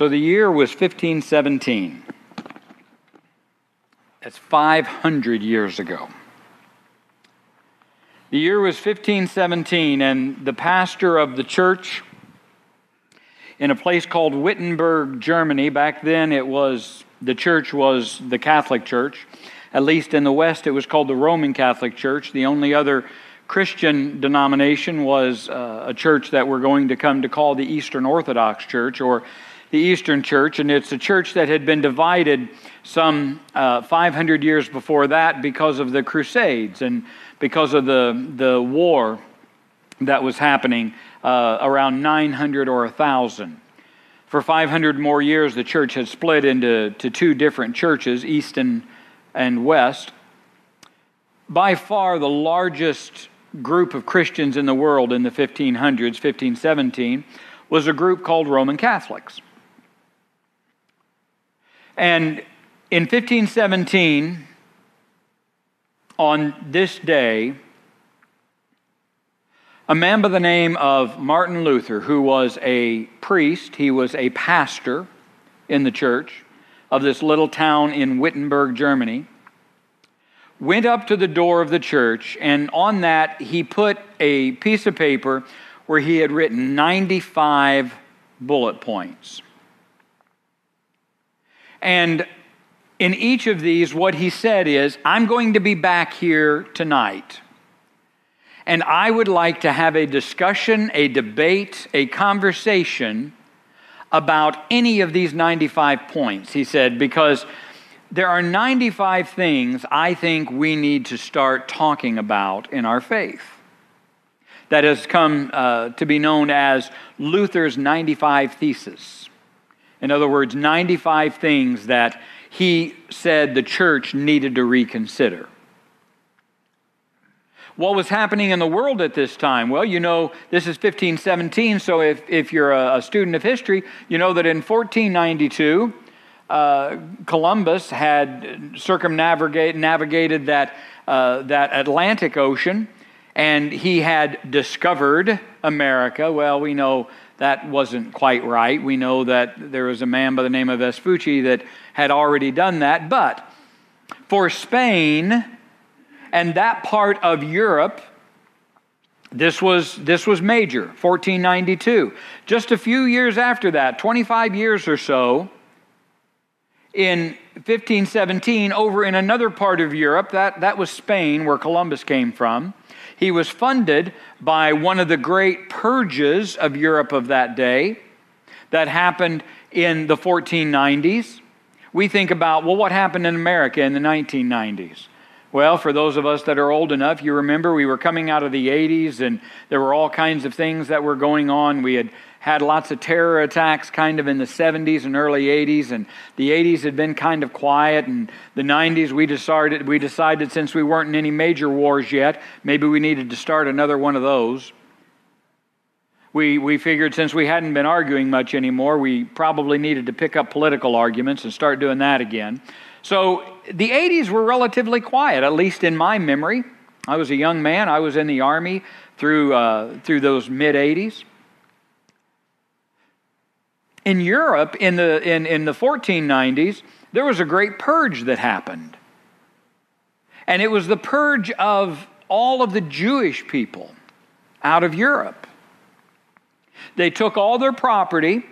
So the year was 1517. That's 500 years ago. The year was 1517, and the pastor of the church in a place called Wittenberg, Germany, back then it was the church was the Catholic Church. At least in the West, it was called the Roman Catholic Church. The only other Christian denomination was uh, a church that we're going to come to call the Eastern Orthodox Church or the Eastern Church. And it's a church that had been divided some uh, 500 years before that because of the Crusades and because of the, the war that was happening uh, around 900 or 1,000. For 500 more years, the church had split into to two different churches, East and, and West. By far the largest group of Christians in the world in the 1500s, 1517, was a group called Roman Catholics. And in 1517, on this day, a man by the name of Martin Luther, who was a priest, he was a pastor in the church of this little town in Wittenberg, Germany, went up to the door of the church, and on that he put a piece of paper where he had written 95 bullet points. And in each of these, what he said is, I'm going to be back here tonight. And I would like to have a discussion, a debate, a conversation about any of these 95 points. He said, because there are 95 things I think we need to start talking about in our faith. That has come uh, to be known as Luther's 95 Thesis. In other words, 95 things that he said the church needed to reconsider. What was happening in the world at this time? Well, you know, this is 1517, so if, if you're a, a student of history, you know that in 1492, uh, Columbus had circumnavigated that, uh, that Atlantic Ocean and he had discovered America. Well, we know that wasn't quite right. We know that there was a man by the name of Vespucci that had already done that. But for Spain and that part of Europe, this was, this was major, 1492. Just a few years after that, 25 years or so, in 1517 over in another part of Europe. That, that was Spain, where Columbus came from. He was funded by one of the great purges of Europe of that day that happened in the 1490s. We think about, well, what happened in America in the 1990s? Well, for those of us that are old enough, you remember we were coming out of the 80s and there were all kinds of things that were going on. We had had lots of terror attacks kind of in the 70s and early 80s, and the 80s had been kind of quiet, and the 90s we decided, we decided since we weren't in any major wars yet, maybe we needed to start another one of those. We, we figured since we hadn't been arguing much anymore, we probably needed to pick up political arguments and start doing that again. So the 80s were relatively quiet, at least in my memory. I was a young man, I was in the Army through, uh, through those mid 80s. In Europe, in the, in, in the 1490s, there was a great purge that happened. And it was the purge of all of the Jewish people out of Europe. They took all their property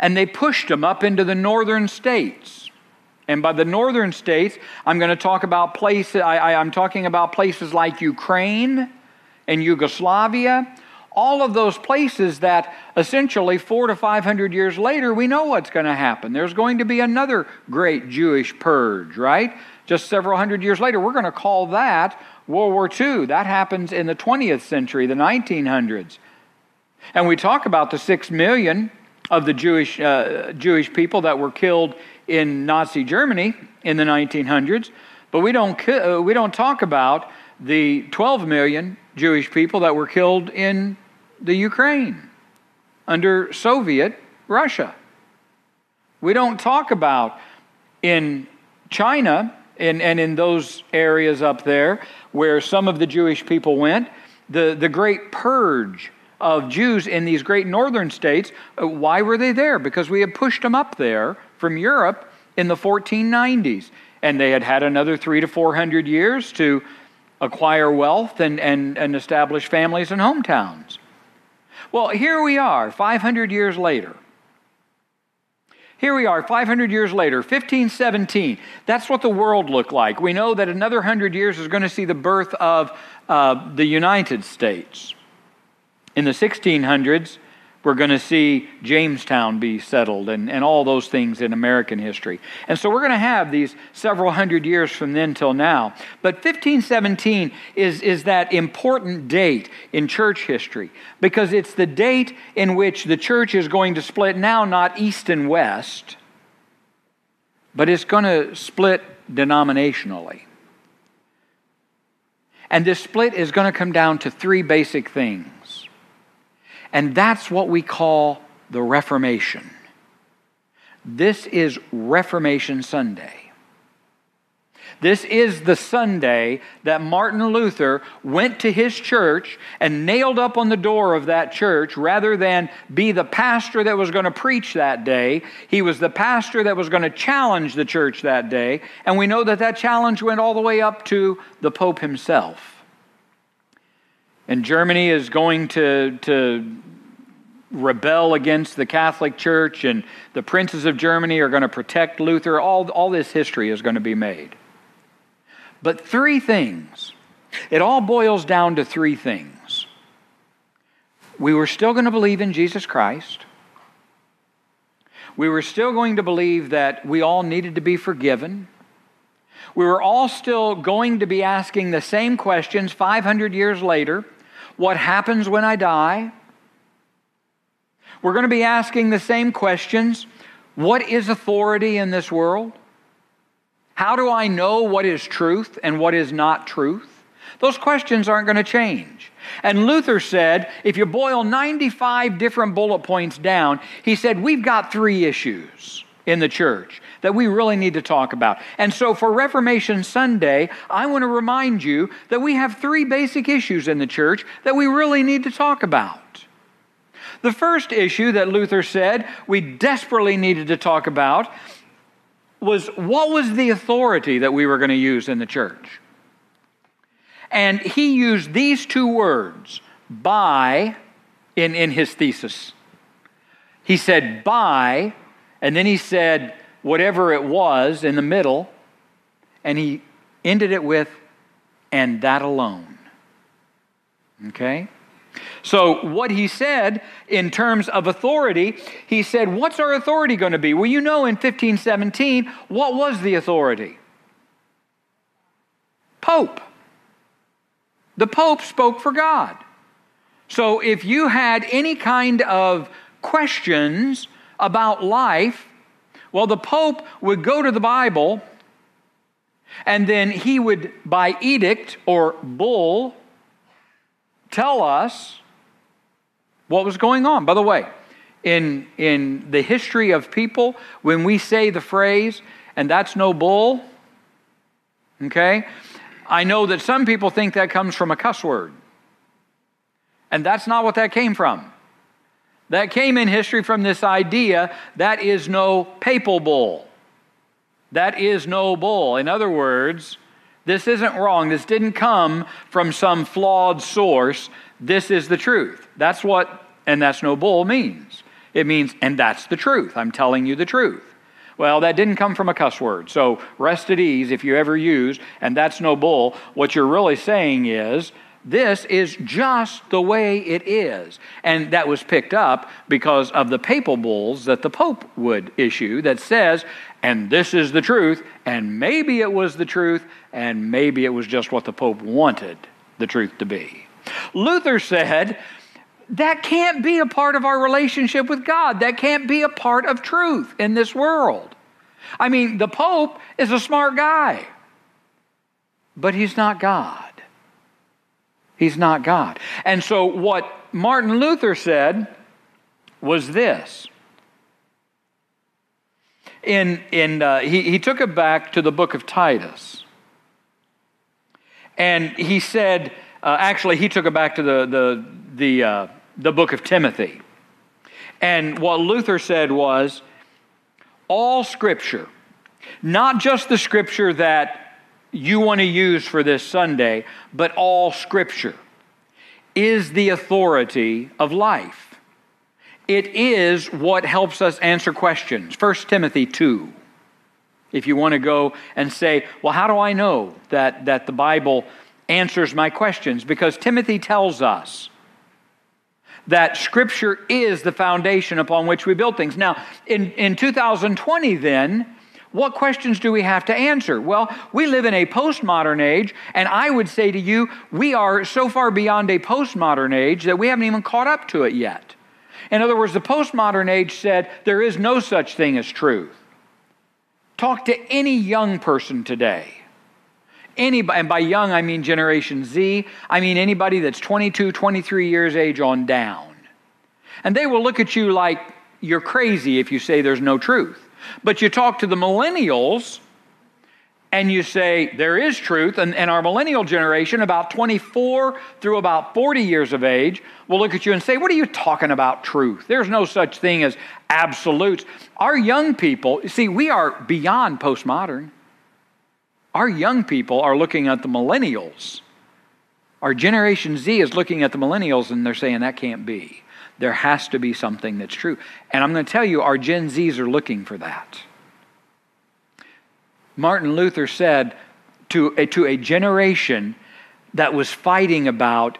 and they pushed them up into the northern states. And by the northern states, I'm going to talk about places, I, am talking about places like Ukraine and Yugoslavia, all of those places that essentially four to five hundred years later, we know what's going to happen. There's going to be another great Jewish purge, right? Just several hundred years later, we're going to call that World War II. That happens in the 20th century, the 1900s. And we talk about the six million of the Jewish, uh, Jewish people that were killed in Nazi Germany in the 1900s, but we don't, uh, we don't talk about the 12 million Jewish people that were killed in the Ukraine under Soviet Russia. We don't talk about in China and, and in those areas up there where some of the Jewish people went, the, the great purge of Jews in these great northern states. Uh, why were they there? Because we had pushed them up there from Europe in the 1490s. And they had had another three to 400 years to acquire wealth and, and, and establish families and hometowns. Well, here we are, 500 years later. Here we are, 500 years later, 1517. That's what the world looked like. We know that another 100 years is going to see the birth of uh, the United States. In the 1600s, we're going to see Jamestown be settled and, and all those things in American history. And so we're going to have these several hundred years from then till now. But 1517 is, is that important date in church history because it's the date in which the church is going to split now, not east and west, but it's going to split denominationally. And this split is going to come down to three basic things. And that's what we call the Reformation. This is Reformation Sunday. This is the Sunday that Martin Luther went to his church and nailed up on the door of that church rather than be the pastor that was going to preach that day. He was the pastor that was going to challenge the church that day. And we know that that challenge went all the way up to the Pope himself. And Germany is going to, to rebel against the Catholic Church, and the princes of Germany are going to protect Luther. All, all this history is going to be made. But three things. It all boils down to three things. We were still going to believe in Jesus Christ. We were still going to believe that we all needed to be forgiven. We were all still going to be asking the same questions 500 years later What happens when I die? We're going to be asking the same questions What is authority in this world? How do I know what is truth and what is not truth? Those questions aren't going to change. And Luther said, if you boil 95 different bullet points down, he said, we've got three issues in the church that we really need to talk about. And so for Reformation Sunday, I want to remind you that we have three basic issues in the church that we really need to talk about. The first issue that Luther said we desperately needed to talk about was what was the authority that we were going to use in the church? And he used these two words, by, in, in his thesis. He said by, and then he said whatever it was in the middle, and he ended it with, and that alone. Okay? So, what he said in terms of authority, he said, What's our authority going to be? Well, you know, in 1517, what was the authority? Pope. The Pope spoke for God. So, if you had any kind of questions about life, well, the Pope would go to the Bible and then he would, by edict or bull, tell us what was going on. By the way, in, in the history of people, when we say the phrase, and that's no bull, okay, I know that some people think that comes from a cuss word. And that's not what that came from. That came in history from this idea that is no papal bull. That is no bull. In other words, this isn't wrong. This didn't come from some flawed source. This is the truth. That's what, and that's no bull means. It means, and that's the truth. I'm telling you the truth. Well, that didn't come from a cuss word. So rest at ease if you ever use, and that's no bull. What you're really saying is, this is just the way it is. And that was picked up because of the papal bulls that the Pope would issue that says, and this is the truth, and maybe it was the truth, and maybe it was just what the Pope wanted the truth to be. Luther said, that can't be a part of our relationship with God. That can't be a part of truth in this world. I mean, the Pope is a smart guy, but he's not God. He's not God. And so, what Martin Luther said was this. In, in, uh, he, he took it back to the book of Titus. And he said, uh, actually, he took it back to the, the, the uh, the book of Timothy. And what Luther said was all scripture, not just the scripture that you want to use for this Sunday, but all scripture is the authority of life. It is what helps us answer questions. 1 Timothy 2. If you want to go and say, well, how do I know that, that the Bible answers my questions? Because Timothy tells us that Scripture is the foundation upon which we build things. Now, in, in 2020, then, what questions do we have to answer? Well, we live in a postmodern age, and I would say to you, we are so far beyond a postmodern age that we haven't even caught up to it yet. In other words, the postmodern age said there is no such thing as truth. Talk to any young person today. Anybody, and by young I mean Generation Z, I mean anybody that's 22, 23 years age on down. And they will look at you like you're crazy if you say there's no truth. But you talk to the millennials and you say there is truth, and, and our millennial generation, about 24 through about 40 years of age, will look at you and say, What are you talking about truth? There's no such thing as absolutes. Our young people, see, we are beyond postmodern. Our young people are looking at the millennials. Our Generation Z is looking at the millennials and they're saying that can't be. There has to be something that's true. And I'm going to tell you, our Gen Zs are looking for that. Martin Luther said to a, to a generation that was fighting about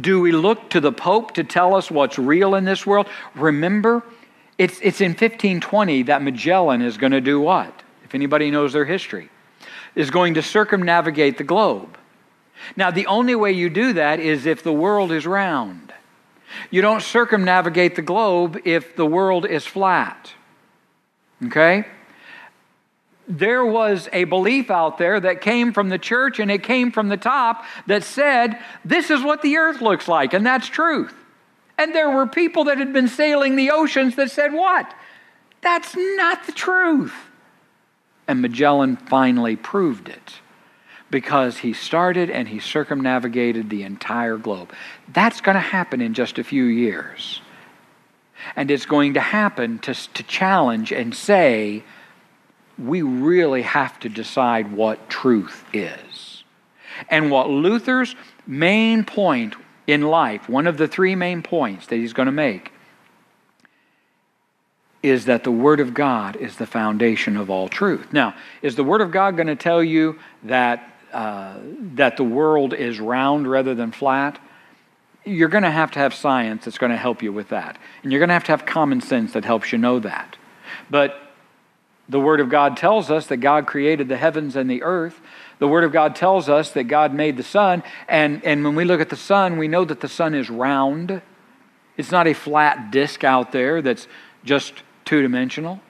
do we look to the Pope to tell us what's real in this world? Remember, it's, it's in 1520 that Magellan is going to do what? If anybody knows their history, is going to circumnavigate the globe. Now, the only way you do that is if the world is round. You don't circumnavigate the globe if the world is flat. Okay? There was a belief out there that came from the church and it came from the top that said, This is what the earth looks like, and that's truth. And there were people that had been sailing the oceans that said, What? That's not the truth. And Magellan finally proved it because he started and he circumnavigated the entire globe. That's going to happen in just a few years. And it's going to happen to, to challenge and say, we really have to decide what truth is. And what Luther's main point in life, one of the three main points that he's going to make, is that the Word of God is the foundation of all truth. Now, is the Word of God going to tell you that, uh, that the world is round rather than flat? You're going to have to have science that's going to help you with that. And you're going to have to have common sense that helps you know that. But the Word of God tells us that God created the heavens and the earth. The Word of God tells us that God made the sun. And, and when we look at the sun, we know that the sun is round. It's not a flat disk out there that's just two dimensional.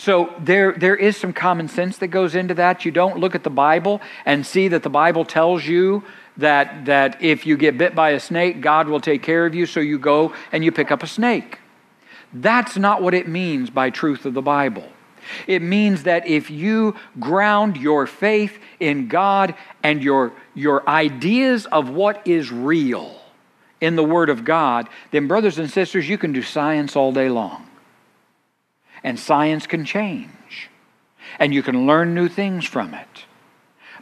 So there, there is some common sense that goes into that. You don't look at the Bible and see that the Bible tells you that, that if you get bit by a snake, God will take care of you, so you go and you pick up a snake. That's not what it means by truth of the Bible. It means that if you ground your faith in God and your, your ideas of what is real in the Word of God, then, brothers and sisters, you can do science all day long. And science can change. And you can learn new things from it.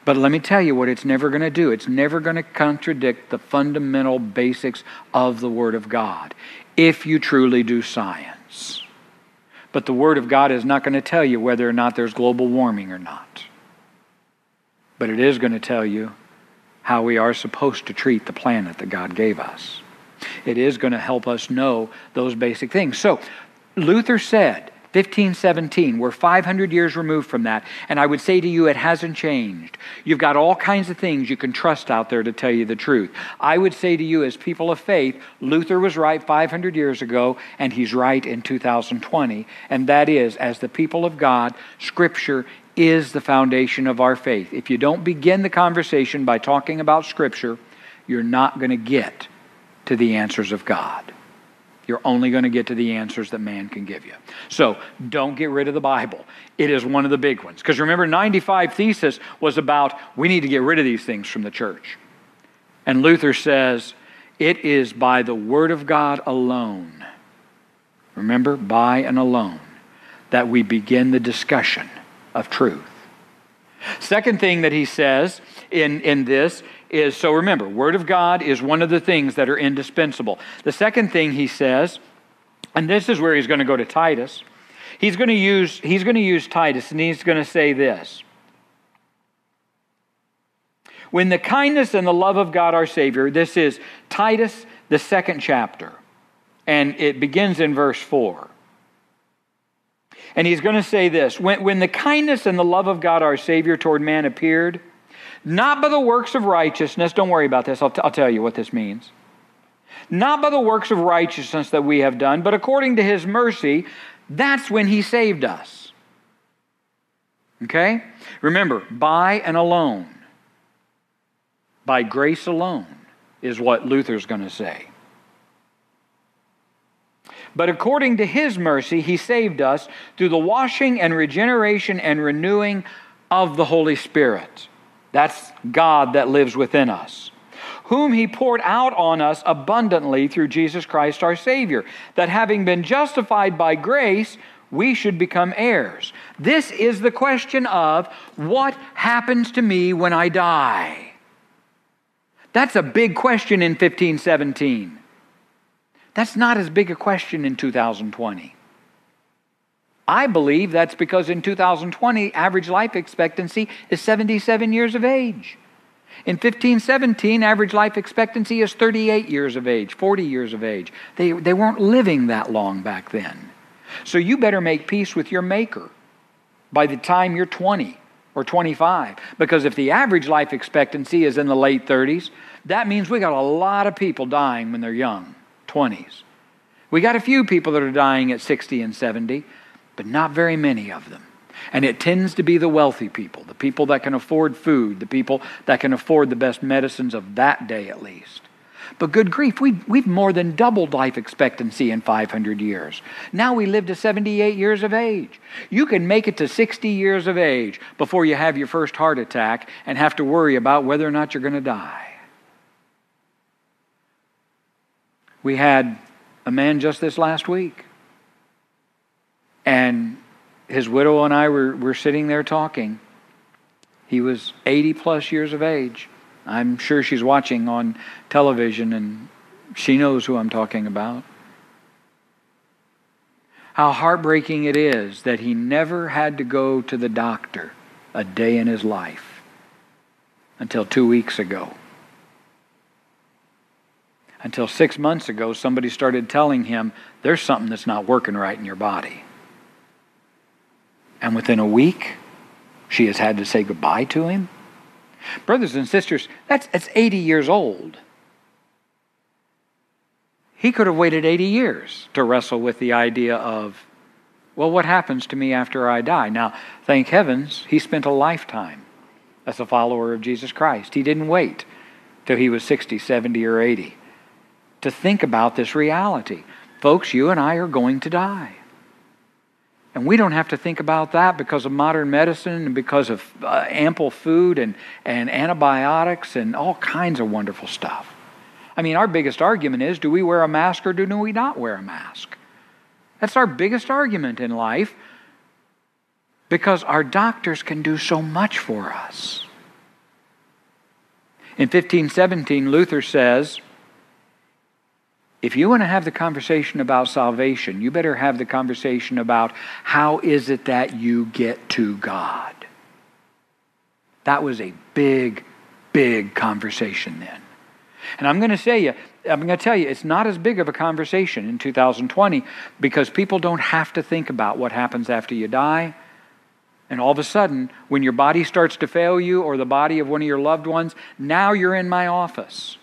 But let me tell you what it's never going to do. It's never going to contradict the fundamental basics of the Word of God if you truly do science. But the Word of God is not going to tell you whether or not there's global warming or not. But it is going to tell you how we are supposed to treat the planet that God gave us. It is going to help us know those basic things. So, Luther said 1517. We're 500 years removed from that. And I would say to you, it hasn't changed. You've got all kinds of things you can trust out there to tell you the truth. I would say to you, as people of faith, Luther was right 500 years ago, and he's right in 2020. And that is, as the people of God, Scripture is the foundation of our faith. If you don't begin the conversation by talking about Scripture, you're not going to get to the answers of God you're only going to get to the answers that man can give you. So don't get rid of the Bible. It is one of the big ones. Because remember, 95 Thesis was about we need to get rid of these things from the church. And Luther says It is by the Word of God alone. Remember, by and alone, that we begin the discussion of truth. Second thing that he says in, in this is so remember, Word of God is one of the things that are indispensable. The second thing he says, and this is where he's going to go to Titus, he's going to use, he's going to use Titus, and he's going to say this. When the kindness and the love of God our Savior, this is Titus, the second chapter, and it begins in verse 4. And he's going to say this when, when the kindness and the love of God our Savior toward man appeared, not by the works of righteousness, don't worry about this, I'll, t- I'll tell you what this means. Not by the works of righteousness that we have done, but according to his mercy, that's when he saved us. Okay? Remember, by and alone, by grace alone, is what Luther's going to say. But according to his mercy, he saved us through the washing and regeneration and renewing of the Holy Spirit. That's God that lives within us. Whom he poured out on us abundantly through Jesus Christ our Savior, that having been justified by grace, we should become heirs. This is the question of what happens to me when I die? That's a big question in 1517. That's not as big a question in 2020. I believe that's because in 2020, average life expectancy is 77 years of age. In 1517, average life expectancy is 38 years of age, 40 years of age. They, they weren't living that long back then. So you better make peace with your Maker by the time you're 20 or 25. Because if the average life expectancy is in the late 30s, that means we got a lot of people dying when they're young. 20s. We got a few people that are dying at 60 and 70, but not very many of them. And it tends to be the wealthy people, the people that can afford food, the people that can afford the best medicines of that day at least. But good grief, we, we've more than doubled life expectancy in 500 years. Now we live to 78 years of age. You can make it to 60 years of age before you have your first heart attack and have to worry about whether or not you're going to die. We had a man just this last week, and his widow and I were, were sitting there talking. He was 80 plus years of age. I'm sure she's watching on television and she knows who I'm talking about. How heartbreaking it is that he never had to go to the doctor a day in his life until two weeks ago until six months ago, somebody started telling him, There's something that's not working right in your body. And within a week, she has had to say goodbye to him. Brothers and sisters, that's, that's 80 years old. He could have waited 80 years to wrestle with the idea of, well, what happens to me after I die? Now, thank heavens, he spent a lifetime as a follower of Jesus Christ. He didn't wait till he was 60, 70, or 80 to think about this reality. Folks, you and I are going to die. And we don't have to think about that because of modern medicine and because of uh, ample food and, and antibiotics and all kinds of wonderful stuff. I mean, our biggest argument is do we wear a mask or do we not wear a mask? That's our biggest argument in life because our doctors can do so much for us. In 1517, Luther says, if you want to have the conversation about salvation, you better have the conversation about how is it that you get to God. That was a big, big conversation then. And I'm going to say you, I'm going to tell you, it's not as big of a conversation in 2020 because people don't have to think about what happens after you die. And all of a sudden, when your body starts to fail you or the body of one of your loved ones, now you're in my office.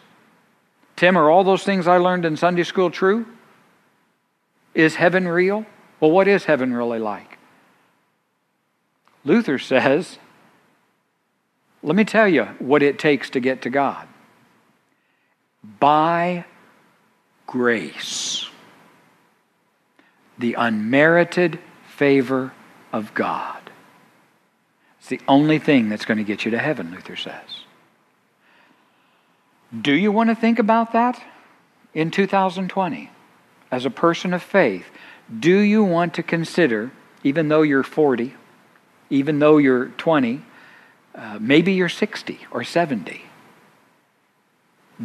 Tim, are all those things I learned in Sunday school true? Is heaven real? Well, what is heaven really like? Luther says, let me tell you what it takes to get to God. By grace, the unmerited favor of God. It's the only thing that's going to get you to heaven, Luther says. Do you want to think about that? in 2020 as a person of faith, do you want to consider, even though you're 40, even though you're 20, uh, maybe you're 60 or 70?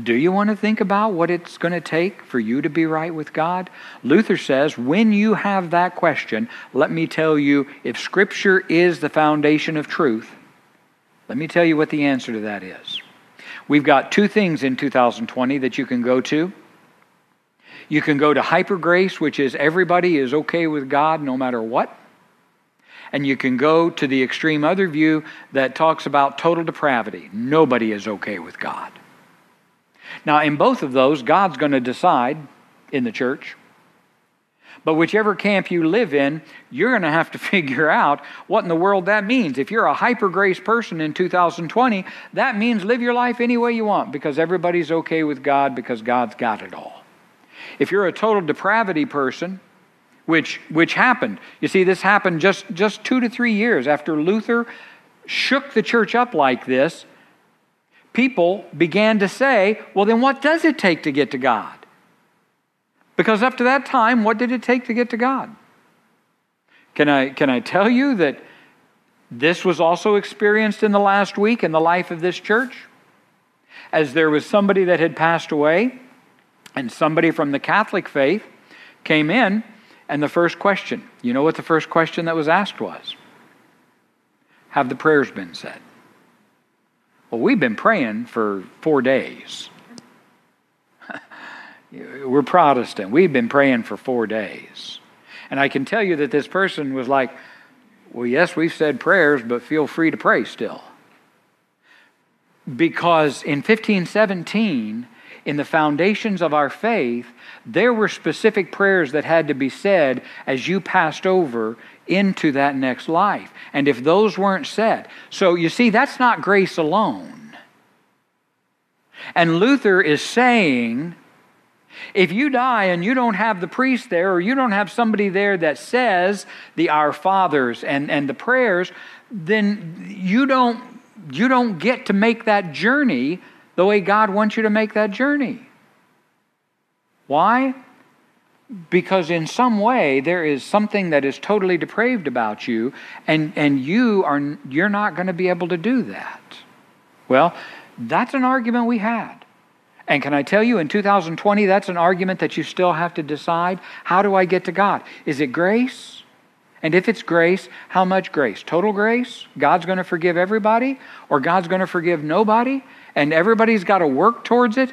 Do you want to think about what it's going to take for you to be right with God? Luther says, when you have that question, let me tell you if Scripture is the foundation of truth, let me tell you what the answer to that is. We've got two things in 2020 that you can go to. You can go to hyper grace, which is everybody is okay with God no matter what. And you can go to the extreme other view that talks about total depravity. Nobody is okay with God. Now, in both of those, God's going to decide in the church. But whichever camp you live in, you're going to have to figure out what in the world that means. If you're a hyper grace person in 2020, that means live your life any way you want because everybody's okay with God because God's got it all. If you're a total depravity person, which, which happened, you see, this happened just, just two to three years after Luther shook the church up like this, people began to say, well, then what does it take to get to God? Because up to that time, what did it take to get to God? Can I, can I tell you that this was also experienced in the last week in the life of this church? As there was somebody that had passed away, and somebody from the Catholic faith came in, and the first question, you know what the first question that was asked was? Have the prayers been said? Well, we've been praying for four days. We're Protestant. We've been praying for four days. And I can tell you that this person was like, Well, yes, we've said prayers, but feel free to pray still. Because in 1517, in the foundations of our faith, there were specific prayers that had to be said as you passed over into that next life. And if those weren't said, so you see, that's not grace alone. And Luther is saying, if you die and you don't have the priest there, or you don't have somebody there that says the Our Fathers and, and the prayers, then you don't, you don't get to make that journey the way God wants you to make that journey. Why? because in some way there is something that is totally depraved about you and, and you are you're not going to be able to do that well that's an argument we had and can i tell you in 2020 that's an argument that you still have to decide how do i get to god? Is it grace? And if it's grace how much grace? Total grace? God's going to forgive everybody or god's going to forgive nobody and everybody's got to work towards it?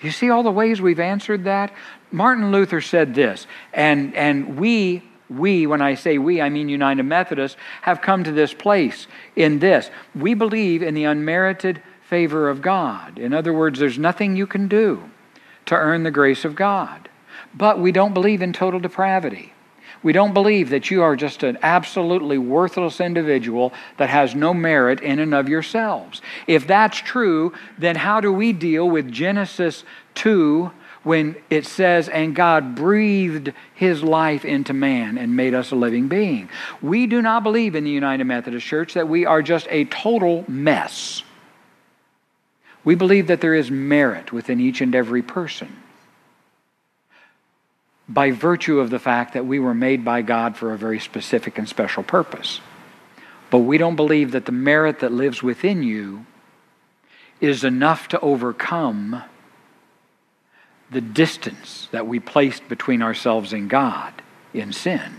You see all the ways we've answered that? Martin Luther said this, and, and we, we, when I say we, I mean United Methodists, have come to this place in this. We believe in the unmerited favor of God. In other words, there's nothing you can do to earn the grace of God. But we don't believe in total depravity. We don't believe that you are just an absolutely worthless individual that has no merit in and of yourselves. If that's true, then how do we deal with Genesis 2 when it says, and God breathed his life into man and made us a living being? We do not believe in the United Methodist Church that we are just a total mess. We believe that there is merit within each and every person by virtue of the fact that we were made by God for a very specific and special purpose. But we don't believe that the merit that lives within you is enough to overcome the distance that we placed between ourselves and God in sin.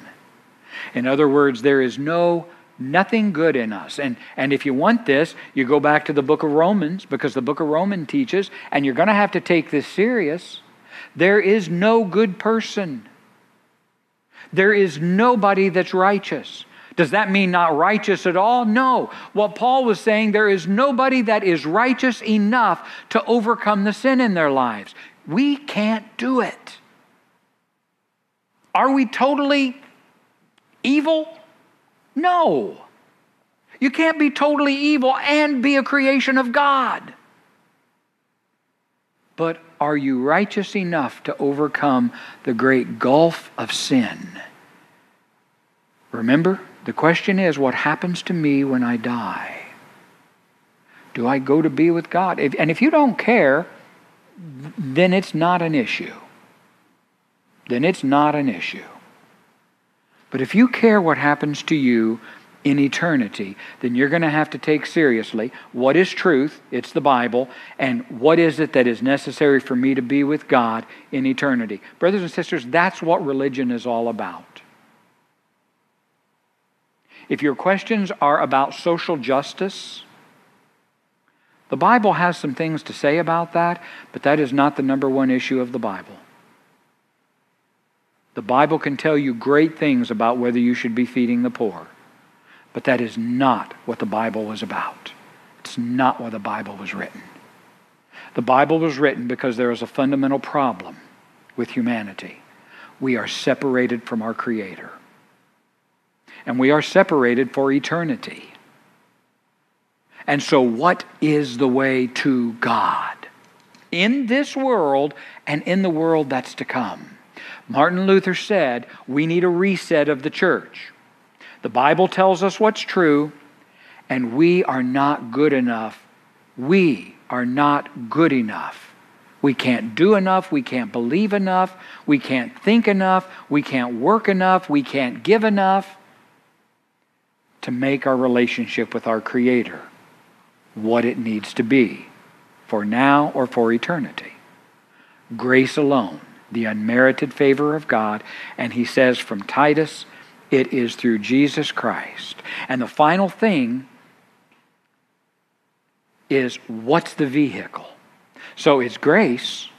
In other words, there is no nothing good in us. And, and if you want this, you go back to the book of Romans because the book of Romans teaches, and you're going to have to take this serious there is no good person. There is nobody that's righteous. Does that mean not righteous at all? No. What Paul was saying, there is nobody that is righteous enough to overcome the sin in their lives. We can't do it. Are we totally evil? No. You can't be totally evil and be a creation of God. But are you righteous enough to overcome the great gulf of sin? Remember, the question is what happens to me when I die? Do I go to be with God? If, and if you don't care, then it's not an issue. Then it's not an issue. But if you care what happens to you in eternity, then you're going to have to take seriously what is truth, it's the Bible, and what is it that is necessary for me to be with God in eternity. Brothers and sisters, that's what religion is all about. If your questions are about social justice, the Bible has some things to say about that, but that is not the number one issue of the Bible. The Bible can tell you great things about whether you should be feeding the poor, but that is not what the Bible was about. It's not why the Bible was written. The Bible was written because there is a fundamental problem with humanity. We are separated from our Creator, and we are separated for eternity. And so, what is the way to God? In this world and in the world that's to come. Martin Luther said we need a reset of the church. The Bible tells us what's true, and we are not good enough. We are not good enough. We can't do enough. We can't believe enough. We can't think enough. We can't work enough. We can't give enough to make our relationship with our Creator what it needs to be for now or for eternity. Grace alone, the unmerited favor of God. And he says from Titus, it is through Jesus Christ. And the final thing is what's the vehicle? So it's grace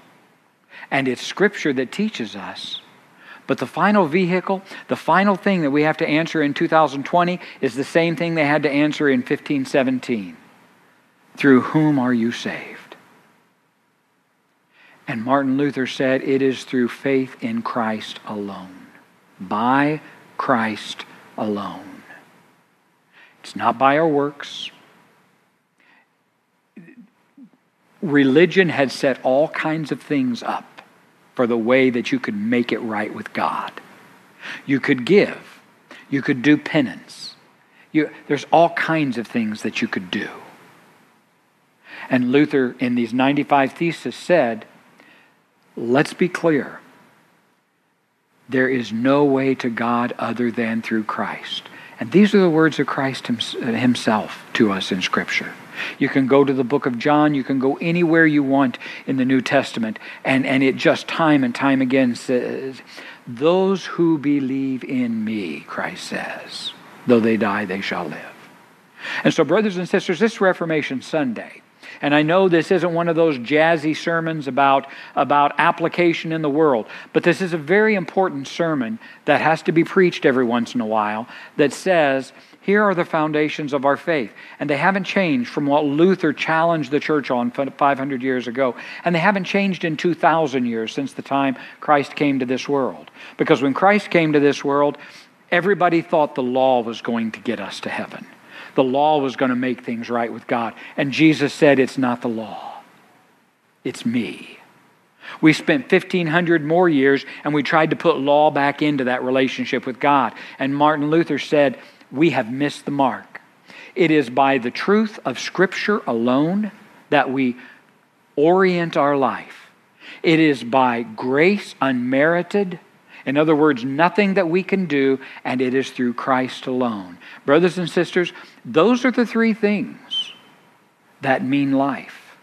and it's scripture that teaches us. But the final vehicle, the final thing that we have to answer in 2020 is the same thing they had to answer in 1517 through whom are you saved? And Martin Luther said, It is through faith in Christ alone. By Christ alone. It's not by our works. Religion had set all kinds of things up for the way that you could make it right with God. You could give, you could do penance. You, there's all kinds of things that you could do. And Luther, in these 95 Theses, said, let's be clear. There is no way to God other than through Christ. And these are the words of Christ uh, himself to us in Scripture. You can go to the book of John, you can go anywhere you want in the New Testament, and, and it just time and time again says, Those who believe in me, Christ says, though they die, they shall live. And so, brothers and sisters, this Reformation Sunday, and I know this isn't one of those jazzy sermons about, about application in the world, but this is a very important sermon that has to be preached every once in a while that says, here are the foundations of our faith. And they haven't changed from what Luther challenged the church on 500 years ago. And they haven't changed in 2,000 years since the time Christ came to this world. Because when Christ came to this world, everybody thought the law was going to get us to heaven the law was going to make things right with God. And Jesus said, It's not the law, it's me. We spent 1,500 more years and we tried to put law back into that relationship with God. And Martin Luther said, We have missed the mark. It is by the truth of Scripture alone that we orient our life. It is by grace unmerited in other words, nothing that we can do, and it is through Christ alone. Brothers and sisters, those are the three things that mean life.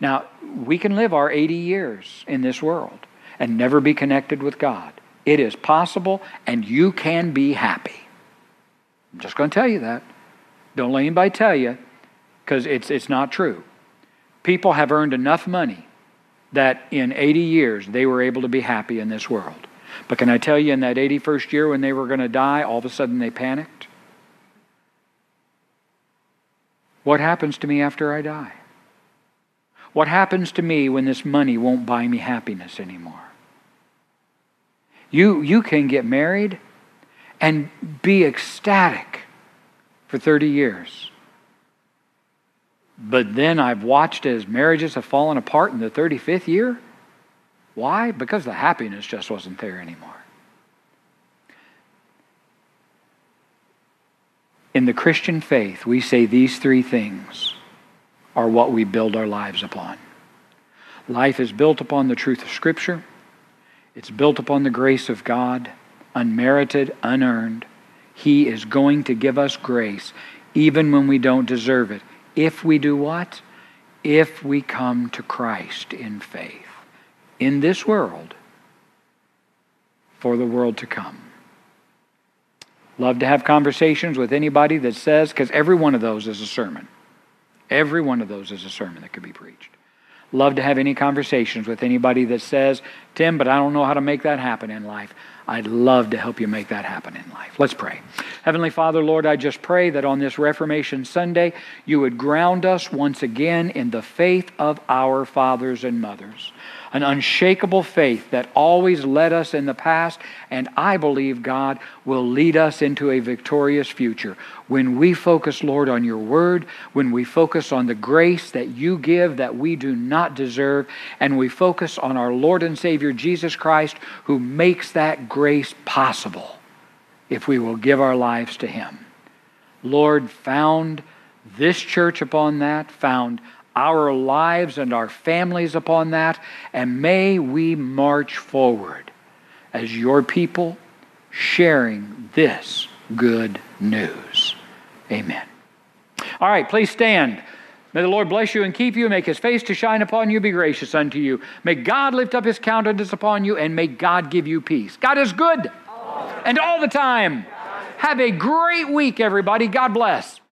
Now, we can live our 80 years in this world and never be connected with God. It is possible, and you can be happy. I'm just going to tell you that. Don't let anybody tell you, because it's, it's not true. People have earned enough money that in 80 years they were able to be happy in this world. But can I tell you, in that 81st year when they were going to die, all of a sudden they panicked? What happens to me after I die? What happens to me when this money won't buy me happiness anymore? You, you can get married and be ecstatic for 30 years. But then I've watched as marriages have fallen apart in the 35th year. Why? Because the happiness just wasn't there anymore. In the Christian faith, we say these three things are what we build our lives upon. Life is built upon the truth of Scripture, it's built upon the grace of God, unmerited, unearned. He is going to give us grace even when we don't deserve it. If we do what? If we come to Christ in faith in this world for the world to come. Love to have conversations with anybody that says, because every one of those is a sermon. Every one of those is a sermon that could be preached. Love to have any conversations with anybody that says, Tim, but I don't know how to make that happen in life. I'd love to help you make that happen in life. Let's pray. Heavenly Father, Lord, I just pray that on this Reformation Sunday, you would ground us once again in the faith of our fathers and mothers an unshakable faith that always led us in the past, and I believe God will lead us into a victorious future. When we focus, Lord, on your word, when we focus on the grace that you give that we do not deserve, and we focus on our Lord and Savior Jesus Christ, who makes that grace possible if we will give our lives to him. Lord, found this church upon that, found our lives and our families upon that, and may we march forward as your people sharing this good news. Amen. All right, please stand. May the Lord bless you and keep you, make his face to shine upon you, be gracious unto you. May God lift up his countenance upon you, and may God give you peace. God is good and all the time. Have a great week, everybody. God bless.